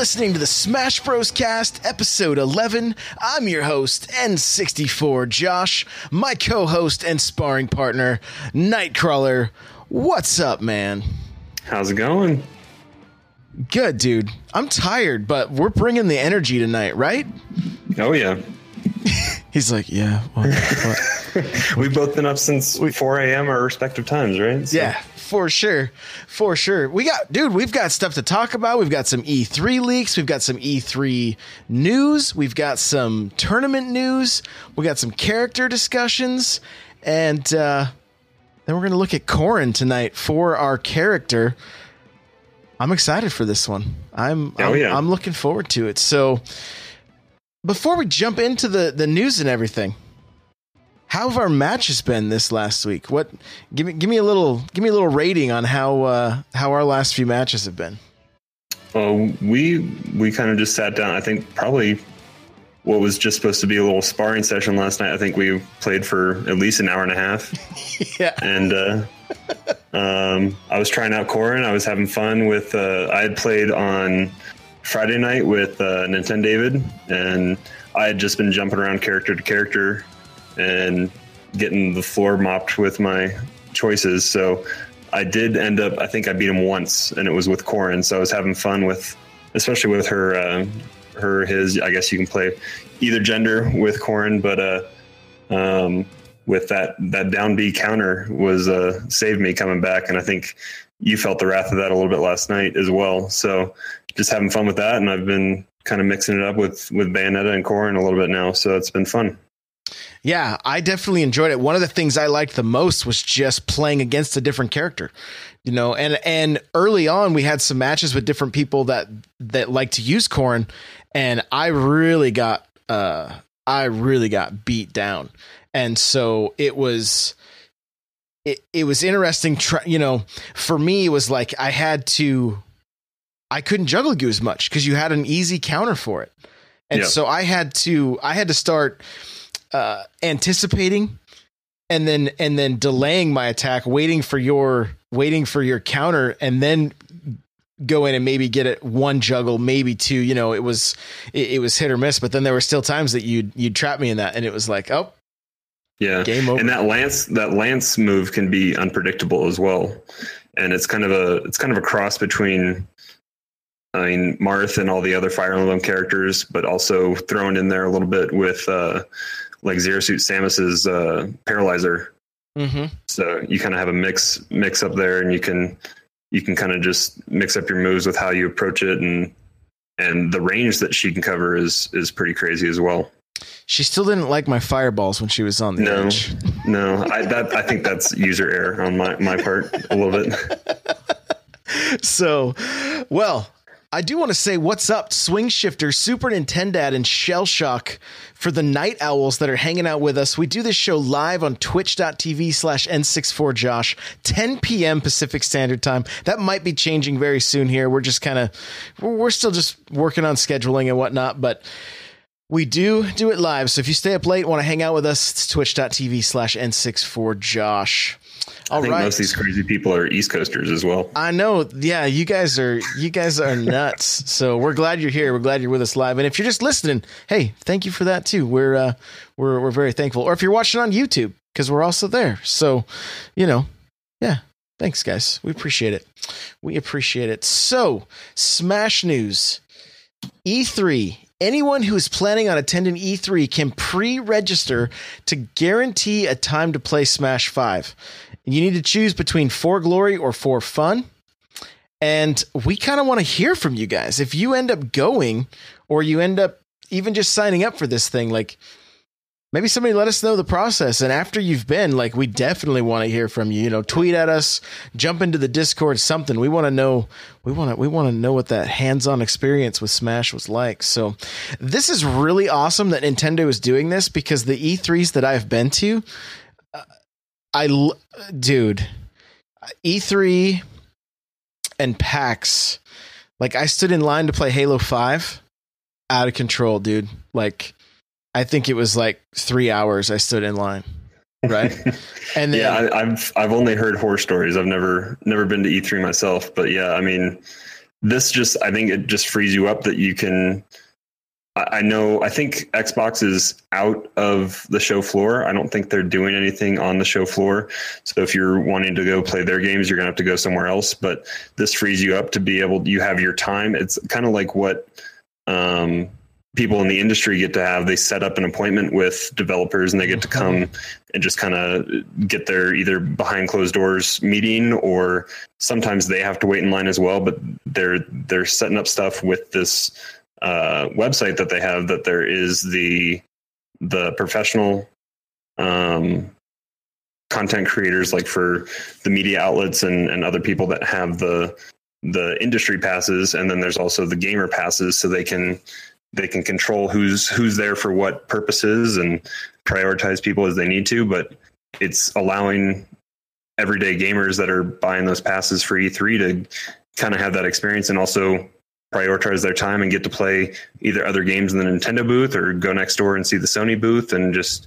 Listening to the Smash Bros. Cast, episode 11. I'm your host, N64 Josh, my co host and sparring partner, Nightcrawler. What's up, man? How's it going? Good, dude. I'm tired, but we're bringing the energy tonight, right? Oh, yeah. He's like, yeah. What, what? We've both been up since 4 a.m. our respective times, right? So. Yeah, for sure. For sure. We got, dude, we've got stuff to talk about. We've got some E3 leaks. We've got some E3 news. We've got some tournament news. We got some character discussions. And uh, then we're going to look at Corrin tonight for our character. I'm excited for this one. I'm, oh, I'm, yeah. I'm looking forward to it. So, before we jump into the the news and everything, how have our matches been this last week? What give me give me a little give me a little rating on how uh, how our last few matches have been. Well, we we kind of just sat down. I think probably what was just supposed to be a little sparring session last night. I think we played for at least an hour and a half. yeah, and uh, um, I was trying out Corrin. I was having fun with. Uh, I had played on Friday night with uh, Nintendo David, and I had just been jumping around character to character and getting the floor mopped with my choices. So I did end up. I think I beat him once, and it was with Corrin. So I was having fun with, especially with her, uh, her his. I guess you can play either gender with Corrin, but uh, um, with that that down B counter was uh, saved me coming back, and I think you felt the wrath of that a little bit last night as well. So just having fun with that, and I've been kind of mixing it up with with Bayonetta and Corrin a little bit now, so it's been fun. Yeah, I definitely enjoyed it. One of the things I liked the most was just playing against a different character. You know, and and early on we had some matches with different people that that like to use Corrin and I really got uh I really got beat down. And so it was it, it was interesting try, you know for me it was like i had to i couldn't juggle you as much because you had an easy counter for it and Yeah. so i had to i had to start uh anticipating and then and then delaying my attack waiting for your waiting for your counter and then go in and maybe get it one juggle maybe two you know it was it, it was hit or miss but then there were still times that you'd you'd trap me in that and it was like oh Yeah, game over and that lance that lance move can be unpredictable as well, and it's kind of a it's kind of a cross between. I mean, Marth and all the other Fire Emblem characters, but also thrown in there a little bit with uh, like Zero Suit Samus's uh, Paralyzer. mm-hmm. So you kind of have a mix mix up there, and you can you can kind of just mix up your moves with how you approach it, and and the range that she can cover is is pretty crazy as well. She still didn't like my fireballs when she was on the No. edge. No, I that I think that's user error on my my part a little bit. So, well, I do want to say what's up, Swing Shifter, Super Nintendo, and Shell Shock for the night owls that are hanging out with us. We do this show live on twitch.tv slash N64Josh, 10 p.m. Pacific Standard Time. That might be changing very soon here. We're just kind of, we're we're still just working on scheduling and whatnot, but we do do it live. So if you stay up late, want to hang out with us, it's twitch.tv slash N64Josh. I think right. most of these crazy people are East Coasters as well. I know. Yeah, you guys are you guys are nuts. so we're glad you're here. We're glad you're with us live. And if you're just listening, hey, thank you for that too. We're uh we're we're very thankful. Or if you're watching on YouTube, because we're also there. So, you know, yeah. Thanks, guys. We appreciate it. We appreciate it. So, Smash News. E3. Anyone who is planning on attending E3 can pre register to guarantee a time to play Smash 5. You need to choose between For Glory or For Fun. And we kind of want to hear from you guys. If you end up going or you end up even just signing up for this thing, like maybe somebody let us know the process. And after you've been, like, we definitely want to hear from you. You know, tweet at us, jump into the Discord, something. We want to know. We want to. We want to know what that hands-on experience with Smash was like. So, this is really awesome that Nintendo is doing this because the E3s that I've been to, I, dude, E3 and PAX. Like, I stood in line to play Halo Five, out of control, dude. Like, I think it was like three hours I stood in line. Right. And then, yeah, I, I've I've only heard horror stories. I've never never been to E3 myself, but yeah, I mean, this just I think it just frees you up that you can. I know. I think Xbox is out of the show floor. I don't think they're doing anything on the show floor. So if you're wanting to go play their games, you're gonna have to go somewhere else. But this frees you up to be able. You have your time. It's kind of like what um, people in the industry get to have. They set up an appointment with developers, and they get to come and just kind of get their either behind closed doors meeting, or sometimes they have to wait in line as well. But they're they're setting up stuff with this uh, website that they have that there is the the professional um, content creators like for the media outlets and, and other people that have the the industry passes. And then there's also the gamer passes so they can they can control who's who's there for what purposes and prioritize people as they need to. But it's allowing everyday gamers that are buying those passes for E3 to kind of have that experience. And also prioritize their time and get to play either other games in the Nintendo booth or go next door and see the Sony booth and just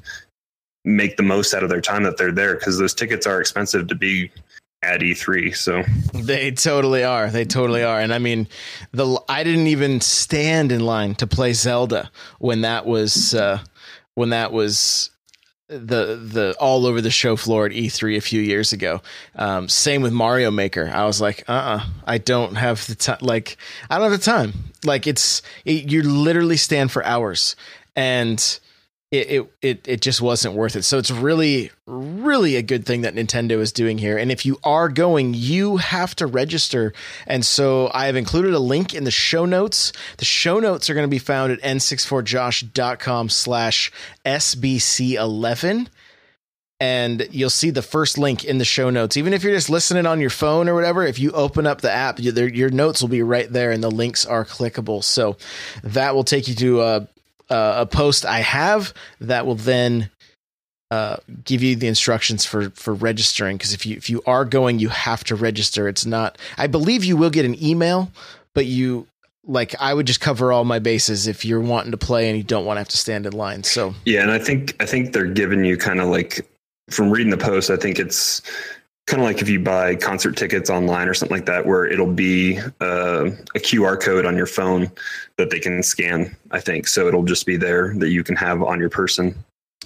make the most out of their time that they're there because those tickets are expensive to be at E3. So They totally are. They totally are. And I mean, the I didn't even stand in line to play Zelda when that was uh, when that was the the all over the show floor at E3 a few years ago. Um, same with Mario Maker. I was like, uh, uh I don't have the time. Like, I don't have the time. Like, it's it, you literally stand for hours, and it, it it just wasn't worth it. So it's really really a good thing that Nintendo is doing here. And if you are going, you have to register. And so I have included a link in the show notes. The show notes are going to be found at n64josh.com slash sbc11 and you'll see the first link in the show notes. Even if you're just listening on your phone or whatever, if you open up the app, your notes will be right there, and the links are clickable. So that will take you to a, a, a post I have that will then uh, give you the instructions for for registering. Because if you if you are going, you have to register. It's not. I believe you will get an email, but you like I would just cover all my bases if you're wanting to play and you don't want to have to stand in line. So yeah, and I think I think they're giving you kind of like from reading the post, I think it's kind of like if you buy concert tickets online or something like that, where it'll be uh, a QR code on your phone that they can scan. I think so. It'll just be there that you can have on your person.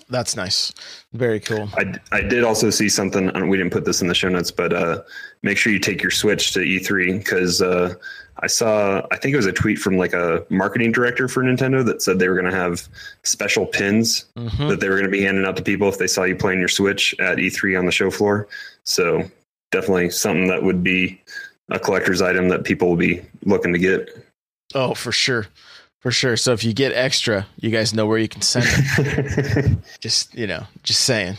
that's nice. Very cool. I, I did also see something. and We didn't put this in the show notes, but uh, make sure you take your Switch to E3 because uh, I saw. I think it was a tweet from like a marketing director for Nintendo that said they were going to have special pins Mhm. that they were going to be handing out to people if they saw you playing your Switch at E3 on the show floor. So definitely something that would be a collector's item that people will be looking to get. Oh, for sure. For sure. So if you get extra, you guys know where you can send them. just, you know, just saying.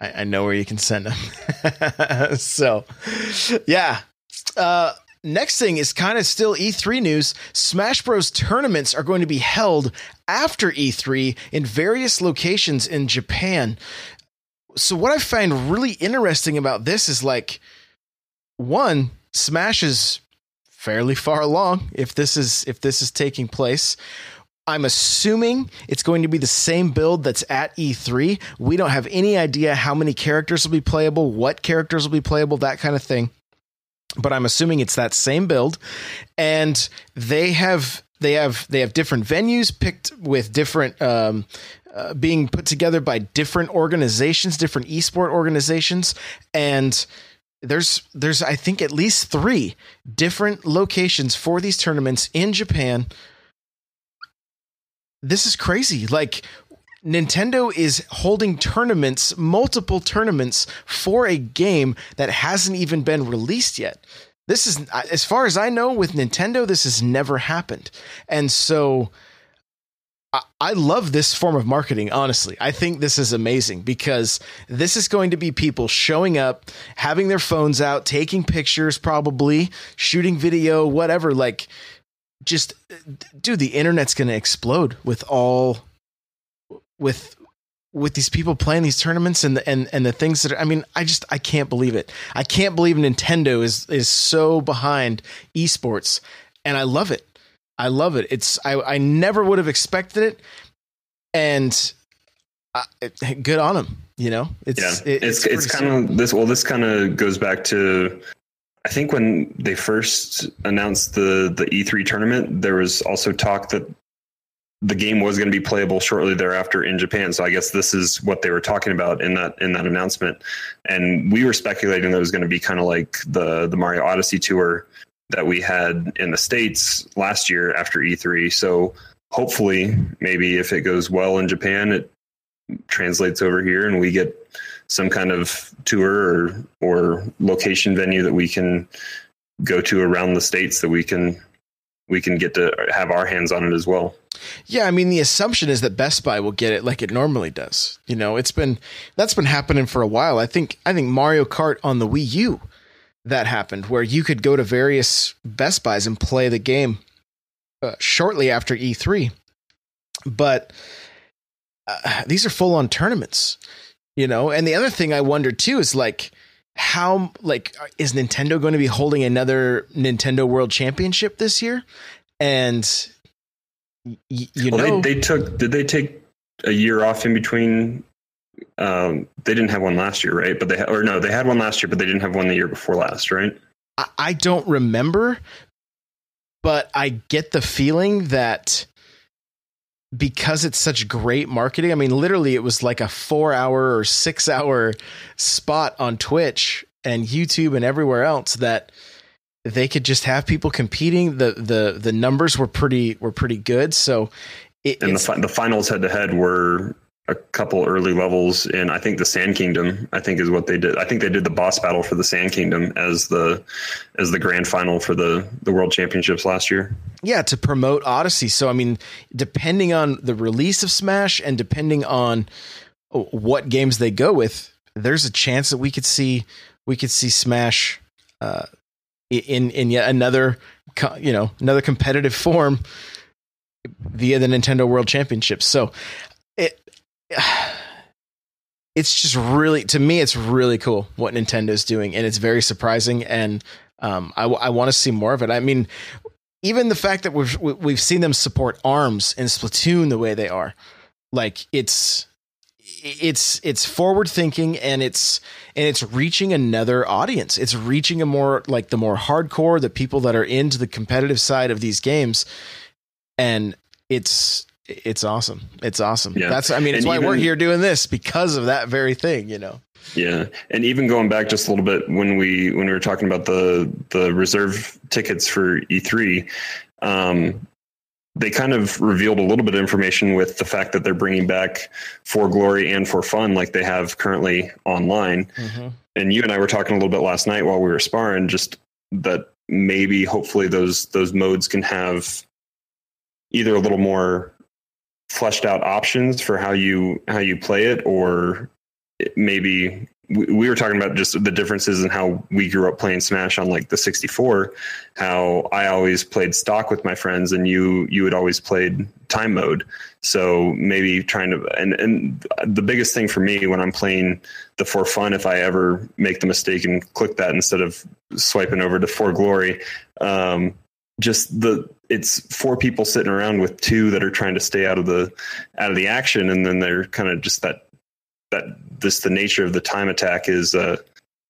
I, I know where you can send them. so, yeah. Uh, next thing is kind of still E3 news. Smash Bros. tournaments are going to be held after E3 in various locations in Japan. So, what I find really interesting about this is like, one, Smash is fairly far along if this is if this is taking place. I'm assuming it's going to be the same build that's at E3. We don't have any idea how many characters will be playable, what characters will be playable, that kind of thing. But I'm assuming it's that same build and they have they have they have different venues picked with different um uh, being put together by different organizations, different esport organizations and there's there's I think at least 3 different locations for these tournaments in Japan. This is crazy. Like Nintendo is holding tournaments, multiple tournaments for a game that hasn't even been released yet. This is as far as I know with Nintendo this has never happened. And so I- love this form of marketing, honestly. I think this is amazing because this is going to be people showing up, having their phones out, taking pictures, probably shooting video, whatever. Like, just, dude, the internet's going to explode with all, with, with these people playing these tournaments and the, and and the things that are, I mean, I just I can't believe it. I can't believe Nintendo is is so behind esports, and I love it. I love it. It's I I never would have expected it, and I, it, good on them. You know, it's yeah, it- it's pretty it's, kind of this. Well, this kind of goes back to I think when they first announced the the E3 tournament, there was also talk that the game was going to be playable shortly thereafter in Japan. So I guess this is what they were talking about in that in that announcement. And we were speculating that it was going to be kind of like the the Mario Odyssey tour that we had in the states last year after E3. So hopefully, maybe if it goes well in Japan, it translates over here and we get some kind of tour or or location venue that we can go to around the states that we can we can get to have our hands on it as well. Yeah, I mean the assumption is that Best Buy will get it like it normally does. You know, it's been that's been happening for a while. I think I think Mario Kart on the Wii U that happened where you could go to various Best Buys and play the game uh, shortly after E3. But uh, these are full on tournaments, you know. And the other thing I wonder too is like how like is Nintendo going to be holding another Nintendo World Championship this year? And y- you well, know, they, they took did they take a year off in between? Um, they didn't have one last year, right? But they ha- or no, they had one last year, but they didn't have one the year before last, right? I, I don't remember, but I get the feeling that because it's such great marketing. I mean, literally, it was like a four hour or six hour spot on Twitch and YouTube and everywhere else that they could just have people competing. The the the numbers were pretty were pretty good. So it, And the fi- the finals head to head were a couple early levels in I think the Sand Kingdom. I think is what they did. I think they did the boss battle for the Sand Kingdom as the as the grand final for the the World Championships last year. yeah to promote Odyssey. So I mean, depending on the release of Smash and depending on what games they go with, there's a chance that we could see we could see Smash uh, in in yet another you know another competitive form via the Nintendo World Championships. So it it's just really to me it's really cool what Nintendo's doing and it's very surprising and um, I, I want to see more of it. I mean, even the fact that we've we- we've seen them support arms and Splatoon the way they are, like it's it's it's forward thinking and it's and it's reaching another audience. It's reaching a more like the more hardcore, the people that are into the competitive side of these games, and it's it's awesome. It's awesome. Yeah. That's I mean, it's And why we're here doing this because of that very thing. You know. Yeah, and even going back just a little bit when we when we were talking about the the reserve tickets for E3, um, they kind of revealed a little bit of information with the fact that they're bringing back for glory and for fun, like they have currently online. And you and I were talking a little bit last night while we were sparring, just that maybe hopefully those those modes can have either a little more fleshed out options for how you how you play it or maybe we, we were talking about just the differences in how we grew up playing smash on like the 64 how i always played stock with my friends and you you had always played time mode. So maybe trying to and and the biggest thing for me when i'm playing the for fun if i ever make the mistake and click that instead of swiping over to for glory um just the it's four people sitting around with two that are trying to stay out of the out of the action. And then they're kind of just that that this the nature of the time attack is uh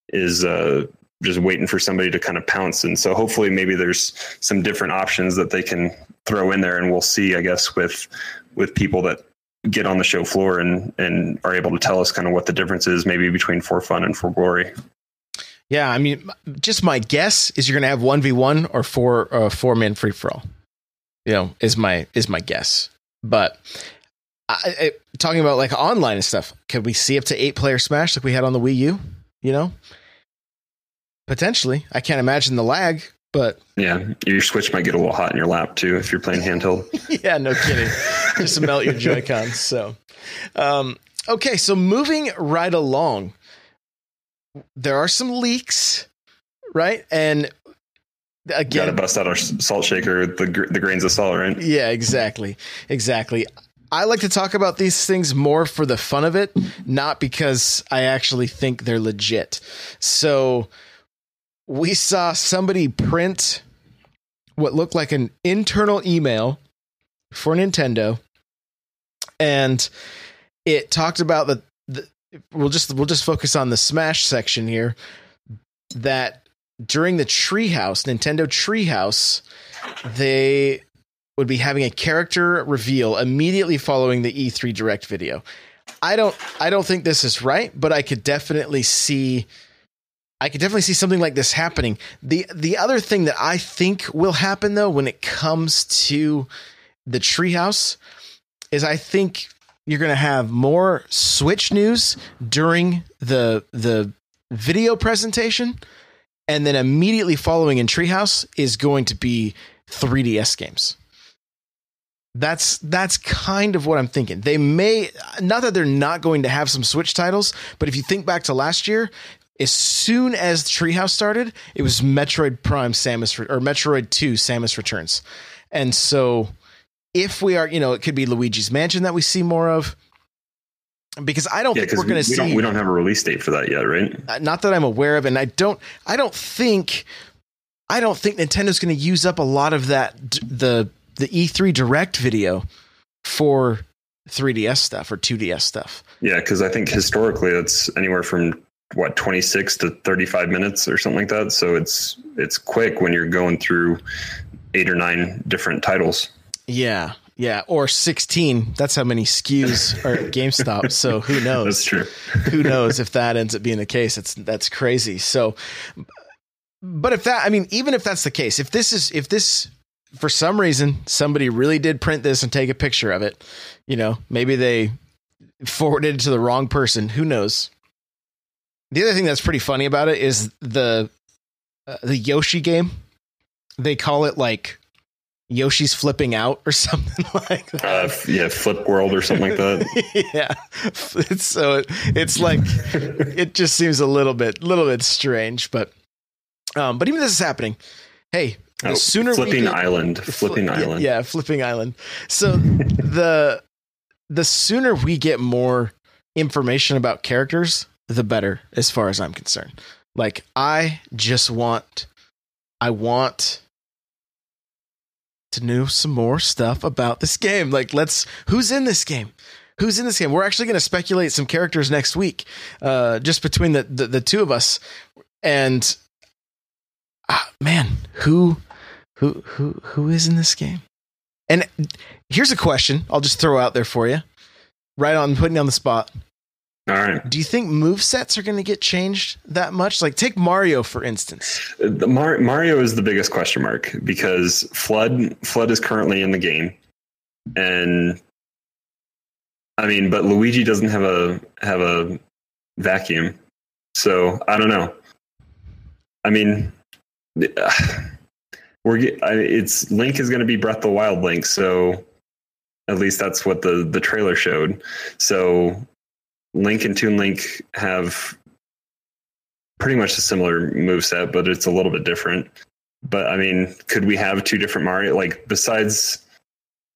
is uh just waiting for somebody to kind of pounce. And so hopefully maybe there's some different options that they can throw in there and we'll see i guess with with people that get on the show floor and and are able to tell us kind of what the difference is maybe between for fun and for glory Yeah, I mean, just my guess is you're going to have one v one or four uh, four man free for all. You know, is my is my guess. But I, I, talking about like online and stuff, could we see up to eight player Smash like we had on the Wii U? You know, potentially. I can't imagine the lag, but yeah your switch might get a little hot in your lap too if you're playing handheld yeah, no kidding. Just melt your Joy Cons. So, um, okay, so moving right along, there are some leaks, right? And again, gotta bust out our salt shaker the the grains of salt right yeah, exactly, exactly. I like to talk about these things more for the fun of it, not because I actually think they're legit. So, we saw somebody print what looked like an internal email for Nintendo, and it talked about the we'll just we'll just focus on the Smash section here. That during the Treehouse, Nintendo Treehouse, they would be having a character reveal immediately following the E3 Direct video. I don't I don't think this is right, but I could definitely see I could definitely see something like this happening. The the other thing that I think will happen though when it comes to the treehouse is I think you're going to have more Switch news during the the video presentation and then immediately following in treehouse is going to be 3DS games. That's that's kind of what I'm thinking. They may not that they're not going to have some Switch titles, but if you think back to last year, as soon as Treehouse started, it was Metroid Prime Samus or Metroid 2 Samus Returns. And so if we are, you know, it could be Luigi's Mansion that we see more of because I don't Yeah, think we're going to we see don't we don't have a release date for that yet, right? uh, not that I'm aware of, and I don't, I don't think, I don't think Nintendo's going to use up a lot of that the the E3 Direct video for 3DS stuff or 2DS stuff. Yeah, because I think historically it's anywhere from what 26 to 35 minutes or something like that. So it's it's quick when you're going through eight or nine different titles. Yeah, yeah, or 16. That's how many SKUs are at GameStop. So who knows? That's true. who knows if that ends up being the case? It's that's crazy. So, but if that, I mean, even if that's the case, if this is if this for some reason somebody really did print this and take a picture of it, you know, maybe they forwarded it to the wrong person. Who knows? The other thing that's pretty funny about it is the uh, the Yoshi game. They call it like Yoshi's flipping out or something like that. Uh, yeah, Flip World or something like that. yeah. It's so it, it's like it just seems a little bit little bit strange but um but even this is happening. Hey the Oh, sooner we Flipping get- Island, Fli- Flipping yeah, Island. yeah flipping island. So the the sooner we get more information about characters the better as far as i'm concerned. Like i just want i want to know some more stuff about this game. Like let's who's in this game? Who's in this game? We're actually going to speculate some characters next week uh just between the the, the two of us. And ah, man who who who who is in this game? And here's a question i'll just throw out there for you right on putting you on the spot All right. do you think move sets are going to get changed that much like take mario for instance The Mar- Mario is the biggest question mark because FLUDD FLUDD is currently in the game, and I mean, but Luigi doesn't have a have a vacuum, so I don't know. I mean, we're get- I- it's Link is going to be Breath of the Wild Link, so at least that's what the the trailer showed. So Link and Toon Link have pretty much a similar move set, but it's a little bit different. But I mean, could we have two different Mario? Like besides,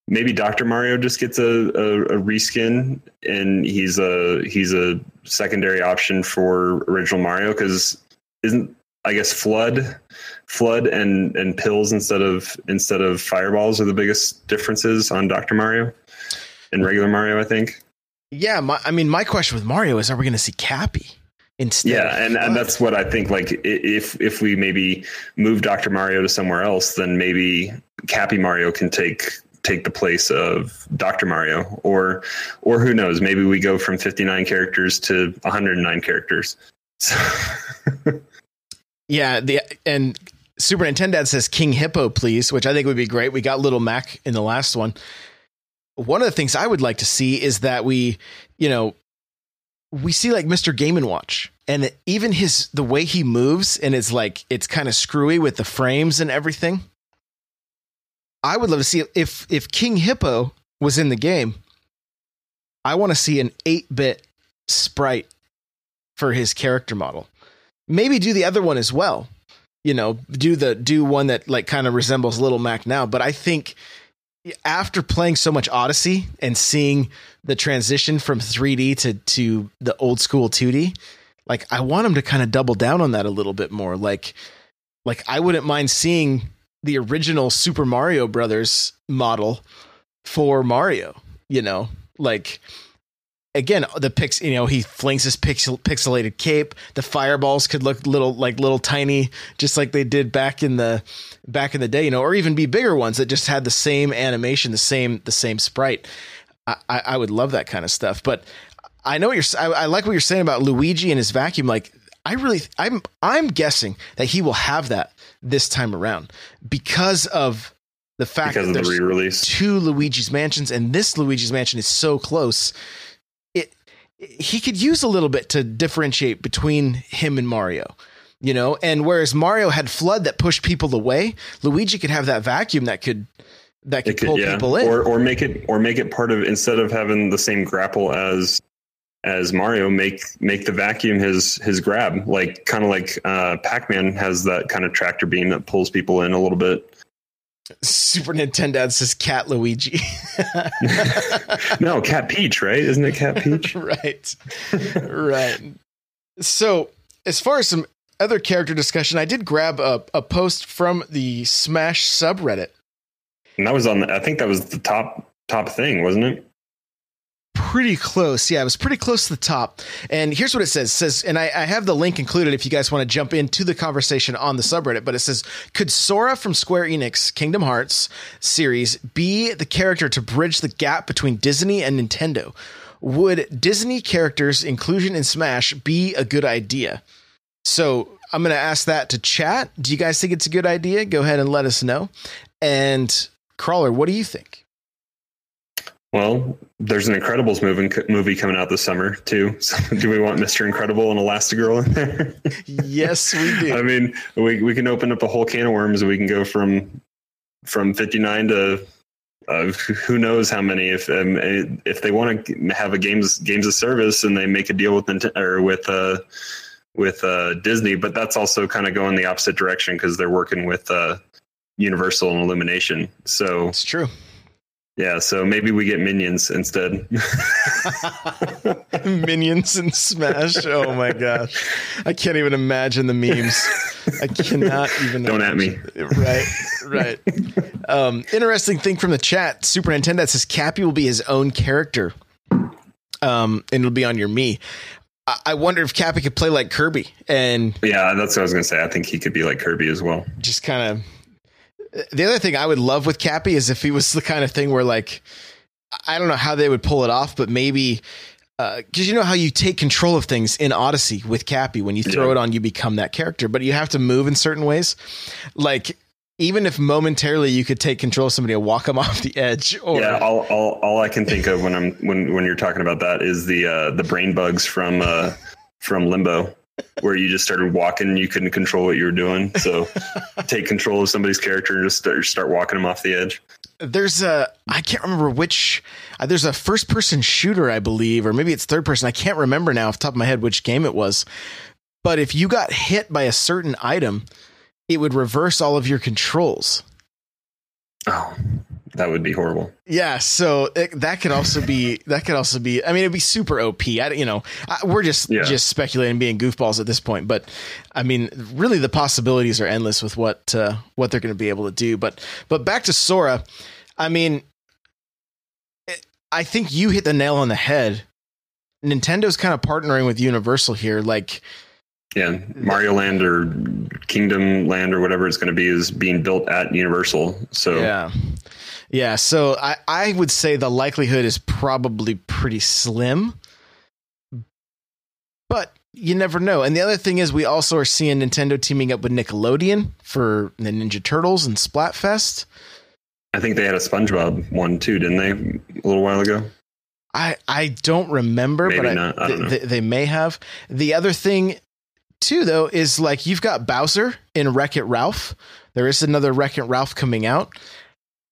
maybe Doctor Mario just gets a, a, a reskin, and he's a he's a secondary option for original Mario because isn't I guess FLUDD, FLUDD and and pills instead of instead of fireballs are the biggest differences on Doctor Mario and regular Mario. I think. Yeah my, i mean my question with mario is are we going to see cappy instead yeah and, and that's what i think like if if we maybe move dr mario to somewhere else then maybe cappy mario can take take the place of dr mario or or who knows maybe we go from 59 characters to 109 characters so, Yeah, the and Super Nintendo says King Hippo, please, which I think would be great. We got Little Mac in the last one. One of the things I would like to see is that we, you know, we see like Mr. Game and Watch, and even his the way he moves, and it's like it's kind of screwy with the frames and everything. I would love to see if if King Hippo was in the game. I want to see an eight bit sprite for his character model maybe do the other one as well you know do the do one that like kind of resembles little mac now but i think after playing so much odyssey and seeing the transition from 3d to to the old school 2d like i want him to kind of double down on that a little bit more. Like like i wouldn't mind seeing the original super mario brothers model for mario you know? Like again the pix you know he flings his pixel, pixelated cape. The fireballs could look little like little tiny just like they did back in the back in the day you know or even be bigger ones that just had the same animation the same the same sprite. I i would love that kind of stuff. But i know what you're I, I like what you're saying about luigi and his vacuum. Like i really i'm i'm guessing that he will have that this time around because of the fact because that of the two Luigi's mansions, and this Luigi's mansion is so close. He could use a little bit to differentiate between him and Mario, you know. And whereas Mario had FLUDD that pushed people away, Luigi could have that vacuum that could that could, could, pull yeah. people in. or or make it or make it part of instead of having the same grapple as as Mario, make make the vacuum his his grab, like kind of like uh, Pac Man has that kind of tractor beam that pulls people in a little bit. Super Nintendo says Cat Luigi. no, Cat Peach, right? Isn't it Cat Peach? right, right. So as far as some other character discussion, I did grab a, a post from the Smash subreddit. and that was on. The, I think that was the top top thing, wasn't it? Pretty close. Yeah, it was pretty close to the top. And here's what it says. It says, and I, I have the link included if you guys want to jump into the conversation on the subreddit. But it says, could Sora from Square Enix Kingdom Hearts series be the character to bridge the gap between Disney and Nintendo? Would Disney characters' inclusion in Smash be a good idea? So I'm going to ask that to chat. Do you guys think it's a good idea? Go ahead and let us know. And Crawler, what do you think? Well, there's an Incredibles movie movie coming out this summer too. So do we want Mr. Incredible and Elastigirl in there? yes, we do. I mean, we we can open up a whole can of worms. We can go from from 59 to uh, who knows how many. If um, if they want to have a games games of service and they make a deal with Nintendo or with uh with uh Disney, but that's also kind of going the opposite direction because they're working with uh Universal and Illumination. So it's true. Yeah, so maybe we get minions instead. Minions and Smash. Oh my gosh. I can't even imagine the memes. I cannot even Don't at me. Right, right. Um, interesting thing from the chat, Super Nintendo says Cappy will be his own character. Um, and it'll be on your me. I, I wonder if Cappy could play like Kirby and yeah, that's what I was gonna say. I think he could be like Kirby as well. just kind of the other thing I would love with Cappy is if he was the kind of thing where like I don't know how they would pull it off, but maybe because you know how you take control of things in Odyssey with Cappy when you throw Yeah. it on, you become that character, but you have to move in certain ways. Like even if momentarily you could take control of somebody and walk them off the edge, or yeah, all, all all I can think of when I'm when when you're talking about that is the uh, the brain bugs from uh, from Limbo, where you just started walking and you couldn't control what you were doing. So take control of somebody's character and just start, start walking them off the edge. there's a I can't remember which uh, there's a first person shooter I believe or maybe it's third person I can't remember now off the top of my head which game it was but if you got hit by a certain item it would reverse all of your controls Oh, that would be horrible. yeah so it, that could also be that could also be I mean it'd be super OP I you know I, we're just Yeah. just speculating being goofballs at this point but I mean really the possibilities are endless with what uh, what they're going to be able to do but but back to Sora I mean I think you hit the nail on the head. Nintendo's kind of partnering with Universal here. Like, Yeah, Mario Land or Kingdom Land or whatever it's going to be is being built at Universal. So yeah. Yeah. So I, I would say the likelihood is probably pretty slim, but you never know. And the other thing is, we also are seeing Nintendo teaming up with Nickelodeon for the Ninja Turtles and Splatfest. I think they had a SpongeBob one too, didn't they? A little while ago. I I don't remember, Maybe but I. I know. They, they may have. The other thing too, though, is like you've got Bowser in Wreck It Ralph. There is another Wreck It Ralph coming out.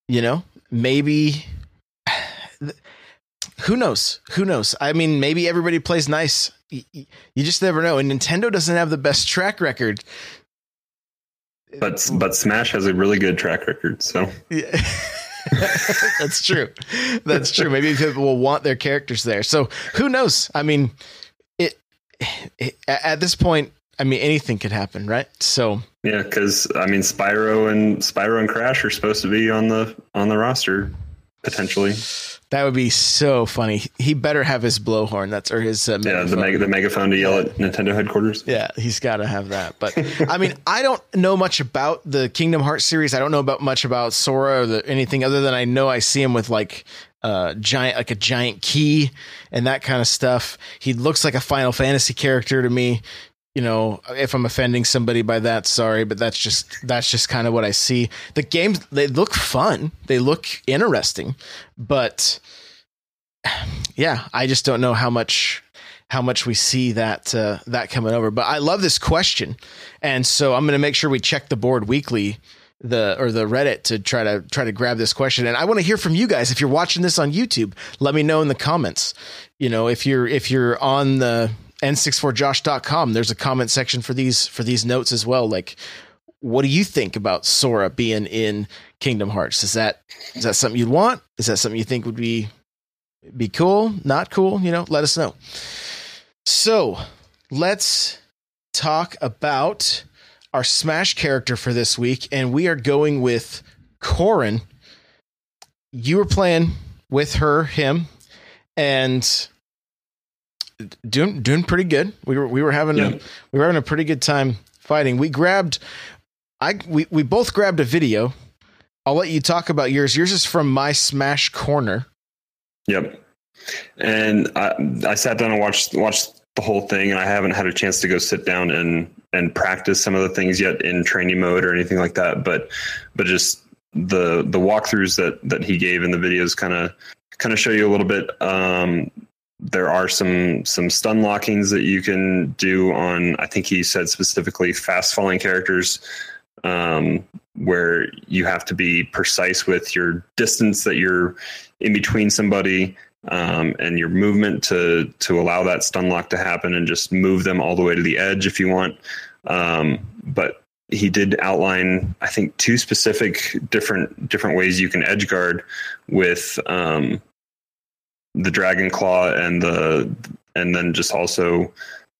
You know, maybe. Who knows? Who knows? I mean, maybe everybody plays nice. You just never know. And Nintendo doesn't have the best track record. But but Smash has a really good track record. So Yeah. That's true. That's true. Maybe people will want their characters there. So who knows? I mean, it, it at this point. I mean, anything could happen, right? So yeah, because I mean Spyro and Spyro and Crash are supposed to be on the on the roster potentially. That would be so funny. He better have his blowhorn. That's or his uh, yeah the mega the megaphone to yell at Nintendo headquarters. Yeah, he's got to have that. But I mean, I don't know much about the Kingdom Hearts series. I don't know about much about Sora or the, anything other than I know I see him with like uh giant like a giant key and that kind of stuff. He looks like a Final Fantasy character to me. You know, if I'm offending somebody by that, sorry, but that's just that's just kind of what I see. The games they look fun, they look interesting, but yeah, I just don't know how much how much we see that uh, that coming over. But I love this question, and so I'm going to make sure we check the board weekly, the or the Reddit to try to try to grab this question. And I want to hear from you guys. If you're watching this on YouTube, let me know in the comments. You know, if you're if you're on the n64josh.com, there's a comment section for these for these notes as well. Like, what do you think about Sora being in Kingdom Hearts? Is that is that something you'd want? Is that something you think would be be cool? Not cool? You know, let us know. So let's talk about our Smash character for this week, and we are going with Corrin. You were playing with her, him, and doing doing pretty good. We were we were having Yeah. a we were having a pretty good time fighting. We grabbed I we we both grabbed a video. I'll let you talk about yours. Yours is from my Smash Corner. Yep. And I, I sat down and watched watched the whole thing, and I haven't had a chance to go sit down and and practice some of the things yet in training mode or anything like that. But but just the the walkthroughs that that he gave in the videos kind of kind of show you a little bit. Um, there are some some stun lockings that you can do on. I think he said specifically fast falling characters um, where you have to be precise with your distance that you're in between somebody um, and your movement to to allow that stun lock to happen and just move them all the way to the edge if you want. Um, but he did outline, I think, two specific different different ways you can edge guard with um, the dragon claw and the and then just also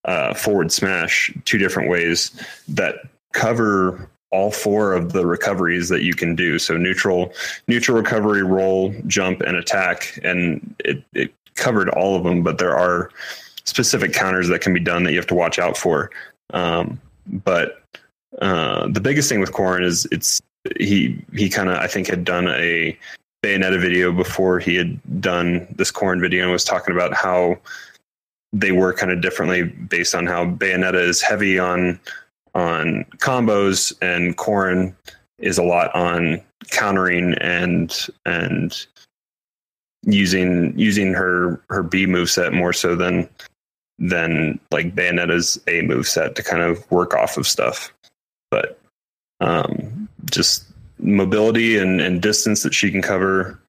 uh, forward smash, two different ways that cover all four of the recoveries that you can do. So neutral, neutral recovery, roll, jump, and attack, and it, it covered all of them. But there are specific counters that can be done that you have to watch out for. Um, but uh, the biggest thing with Corrin is it's he he kind of I think had done a Bayonetta video before he had done this Corrin video and was talking about how they work kind of differently based on how Bayonetta is heavy on on combos and Corrin is a lot on countering and and using using her her B move set more so than than like Bayonetta's A move set to kind of work off of stuff. But um just mobility and, and distance that she can cover,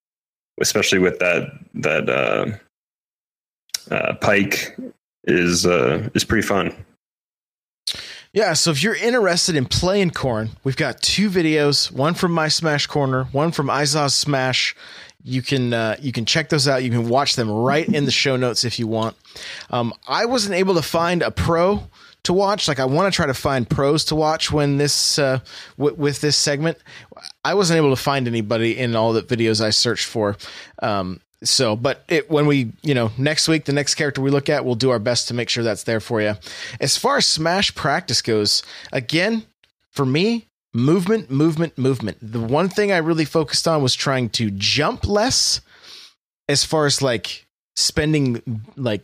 especially with that that uh, uh, pike is uh, is pretty fun. Yeah, so if you're interested in playing Corrin, we've got two videos, one from my Smash Corner, one from Izaw's Smash. You can uh, you can check those out. You can watch them right in the show notes if you want. Um, I wasn't able to find a pro to watch. Like I want to try to find pros to watch when this uh, w- with this segment. I wasn't able to find anybody in all the videos I searched for. Um, so, but it, when we, you know, next week, the next character we look at, we'll do our best to make sure that's there for you. As far as Smash practice goes, again, for me, movement, movement, movement. The one thing I really focused on was trying to jump less as far as like spending like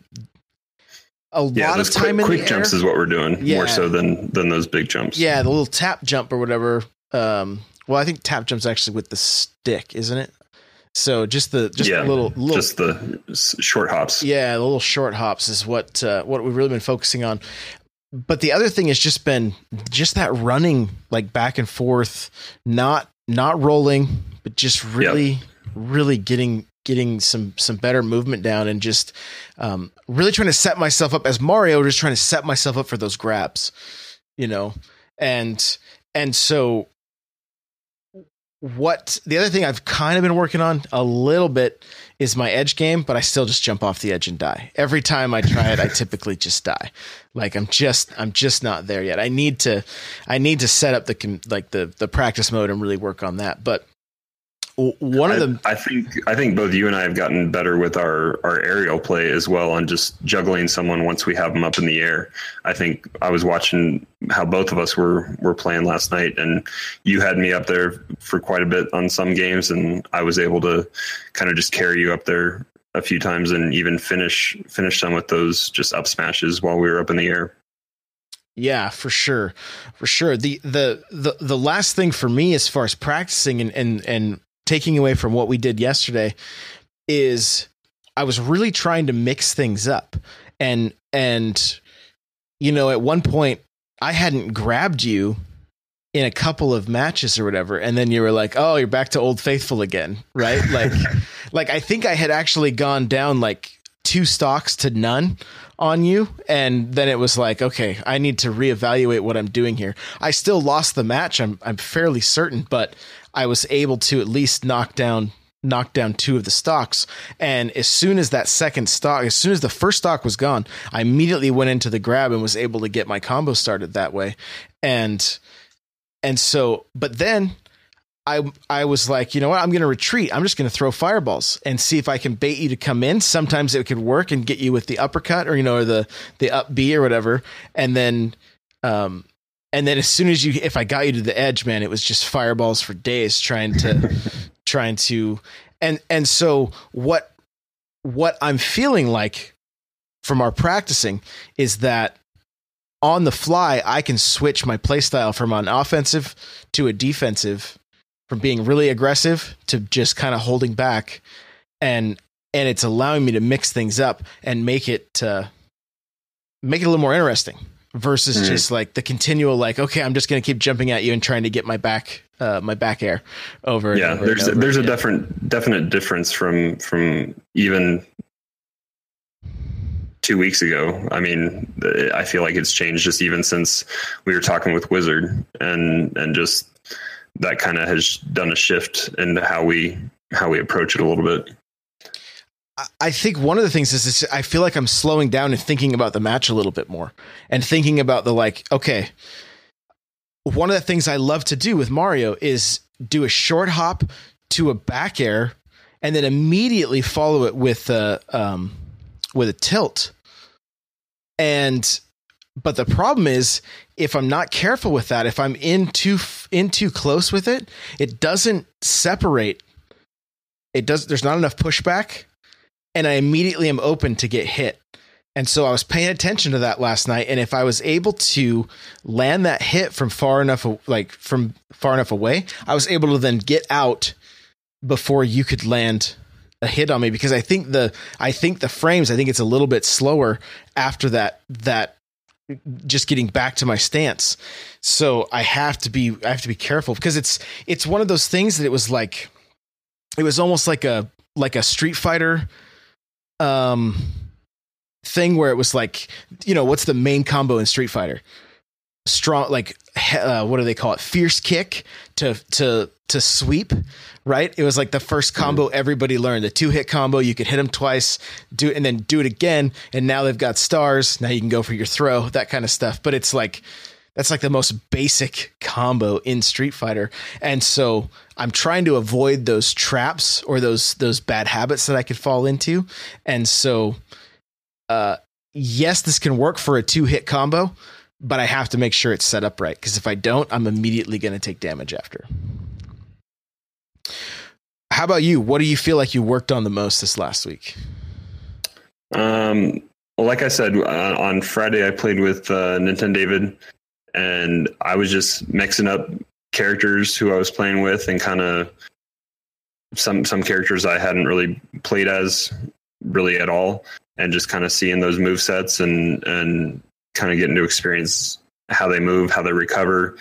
a Yeah, lot of time quick, in quick the jumps air. is what we're doing Yeah. more so than than those big jumps. Yeah, the little tap jump or whatever. Um, well, I think tap jump's actually with the stick, isn't it? So just the just yeah, the little little just the short hops. yeah, the little short hops is what uh, what we've really been focusing on. But the other thing has just been just that running like back and forth, not not rolling, but just really really getting getting some some better movement down and just um, really trying to set myself up as Mario, just trying to set myself up for those grabs, you know, and and so what the other thing I've kind of been working on a little bit is my edge game, but I still just jump off the edge and die. Every time I try it, I typically just die. Like I'm just I'm just not there yet. I need to I need to set up the like the the practice mode and really work on that. But one of the I, I, think I think both you and I have gotten better with our our aerial play as well on just juggling someone once we have them up in the air. I think I was watching how both of us were were playing last night, and you had me up there for quite a bit on some games, and I was able to kind of just carry you up there a few times and even finish finish some with those just up smashes while we were up in the air. Yeah, for sure. For sure. The the the the last thing for me as far as practicing and and and taking away from what we did yesterday is I was really trying to mix things up. And and you know, at one point I hadn't grabbed you in a couple of matches or whatever and then you were like, "Oh, you're back to old faithful again." Right? Like like I think I had actually gone down like two stocks to none on you and then it was like okay i need to reevaluate what i'm doing here i still lost the match i'm i'm fairly certain but i was able to at least knock down knock down two of the stocks and as soon as that second stock as soon as the first stock was gone i immediately went into the grab and was able to get my combo started that way and and so but then I I was like, you know what? I'm going to retreat. I'm just going to throw fireballs and see if I can bait you to come in. Sometimes it could work and get you with the uppercut or you know or the the up B or whatever. And then um and then as soon as you if I got you to the edge, man, it was just fireballs for days trying to trying to and and so what what I'm feeling like from our practicing is that on the fly I can switch my playstyle from an offensive to a defensive from being really aggressive to just kind of holding back and and it's allowing me to mix things up and make it uh, make it a little more interesting versus mm-hmm. just like the continual like okay i'm just going to keep jumping at you and trying to get my back uh, my back air over yeah over there's there's a different definite difference from from even two weeks ago i mean i feel like it's changed just even since we were talking with wizard and and just that kind of has done a shift in how we how we approach it a little bit. I think one of the things is, is I feel like I'm slowing down and thinking about the match a little bit more and thinking about the like, okay, one of the things I love to do with Mario is do a short hop to a back air and then immediately follow it with a um, with a tilt. And but the problem is if I'm not careful with that, if I'm in too in too close with it, it doesn't separate. It does. There's not enough pushback, and I immediately am open to get hit. And so I was paying attention to that last night, and if I was able to land that hit from far enough, like from far enough away, I was able to then get out before you could land a hit on me because I think the I think the frames I think it's a little bit slower after that that just getting back to my stance. So I have to be I have to be careful because it's it's one of those things that it was like it was almost like a like a Street Fighter um thing where it was like you know what's the main combo in Street Fighter? Strong like uh, what do they call it? Fierce kick to to to sweep right? It was like the first combo everybody learned. The two hit combo, you could hit them twice, do it, and then do it again. And now they've got stars. Now you can go for your throw, that kind of stuff. But it's like that's like the most basic combo in Street Fighter. And so I'm trying to avoid those traps or those those bad habits that I could fall into. And so uh yes, this can work for a two hit combo, but I have to make sure it's set up right because if I don't, I'm immediately going to take damage after. How about you? What do you feel like you worked on the most this last week? Um, like I said, uh, on Friday I played with uh, Nintendo David, and I was just mixing up characters who I was playing with, and kind of some some characters I hadn't really played as really at all, and just kind of seeing those move sets and and kind of getting to experience how they move, how they recover,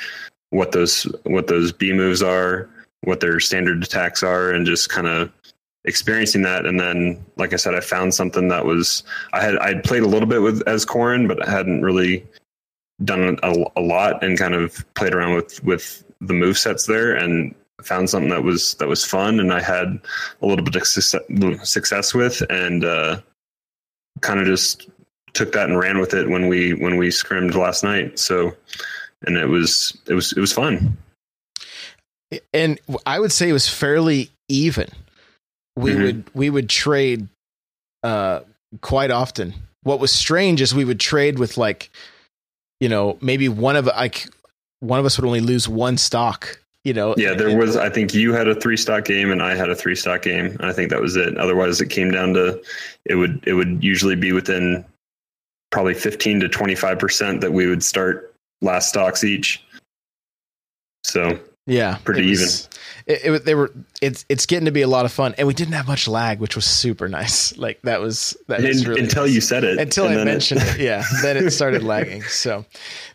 what those what those B moves are, what their standard attacks are and just kind of experiencing that. And then like i said i found something that was i had i'd played a little bit with as Corrin, but i hadn't really done a, a lot and kind of played around with with the move sets there and found something that was that was fun and i had a little bit of success, with and uh, kind of just took that and ran with it when we when we scrimmed last night so and it was it was it was fun and I would say it was fairly even, we Mhm. would we would trade uh quite often. What was strange is we would trade with like, you know, maybe one of like one of us would only lose one stock. You know, Yeah, there and- was. I think you had a three stock game and I had a three stock game. I think that was it. Otherwise, it came down to it would it would usually be within probably fifteen to twenty five percent that we would start last stocks each. So Yeah, Pretty it was- It, it, they were. It's it's getting to be a lot of fun, and we didn't have much lag, which was super nice. Like that was that was un- really until nice. you said it, until and I then it- mentioned it, yeah, then it started lagging. So,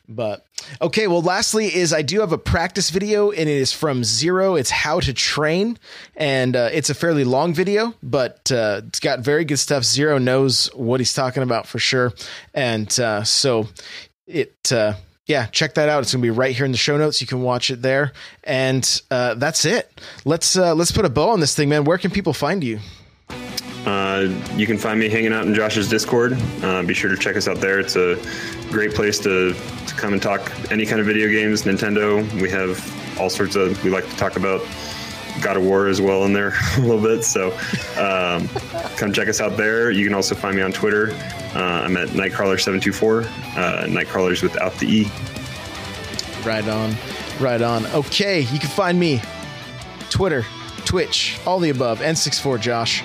but okay. Well, lastly, is I do have a practice video, and it is from zero. It's how to train, and uh, it's a fairly long video, but uh, it's got very good stuff. Zero knows what he's talking about for sure, and uh, so it. Uh, yeah, check that out. It's gonna be right here in the show notes. You can watch it there, and uh, that's it. Let's uh, let's put a bow on this thing, man. Where can people find you? Uh, you can find me hanging out in Josh's Discord. Uh, be sure to check us out there. It's a great place to, to come and talk any kind of video games, Nintendo. We have all sorts of. We like to talk about God of War as well in there a little bit. So um, come check us out there. You can also find me on Twitter. Uh, I'm at Nightcrawler724. Uh, Nightcrawlers without the E. Right on. Right on. Okay, you can find me Twitter, Twitch, all the above, N64 Josh.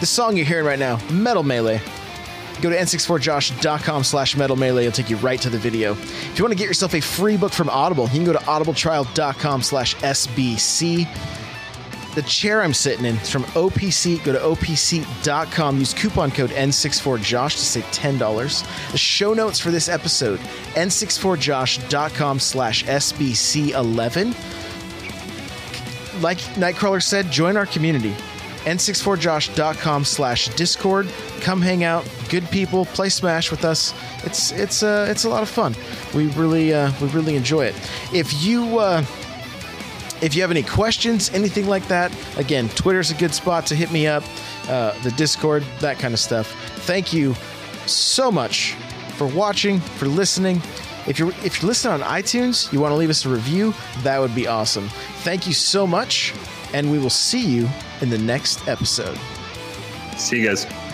The song you're hearing right now, Metal Melee. Go to n64josh.com slash metal melee. It'll take you right to the video. If you want to get yourself a free book from Audible, you can go to audibletrial.com slash SBC. The chair I'm sitting in is from OPC. Go to opc.com. Use coupon code N64Josh to save $10. The show notes for this episode, n64josh.com slash SBC11. Like Nightcrawler said, join our community. n64josh.com slash discord come hang out good people play smash with us it's it's uh it's a lot of fun we really uh we really enjoy it if you uh if you have any questions, anything like that, again, Twitter's a good spot to hit me up, uh, the Discord, that kind of stuff. Thank you so much for watching, for listening. If you're if you're listening on iTunes, you want to leave us a review, that would be awesome. Thank you so much, and we will see you in the next episode. See you guys.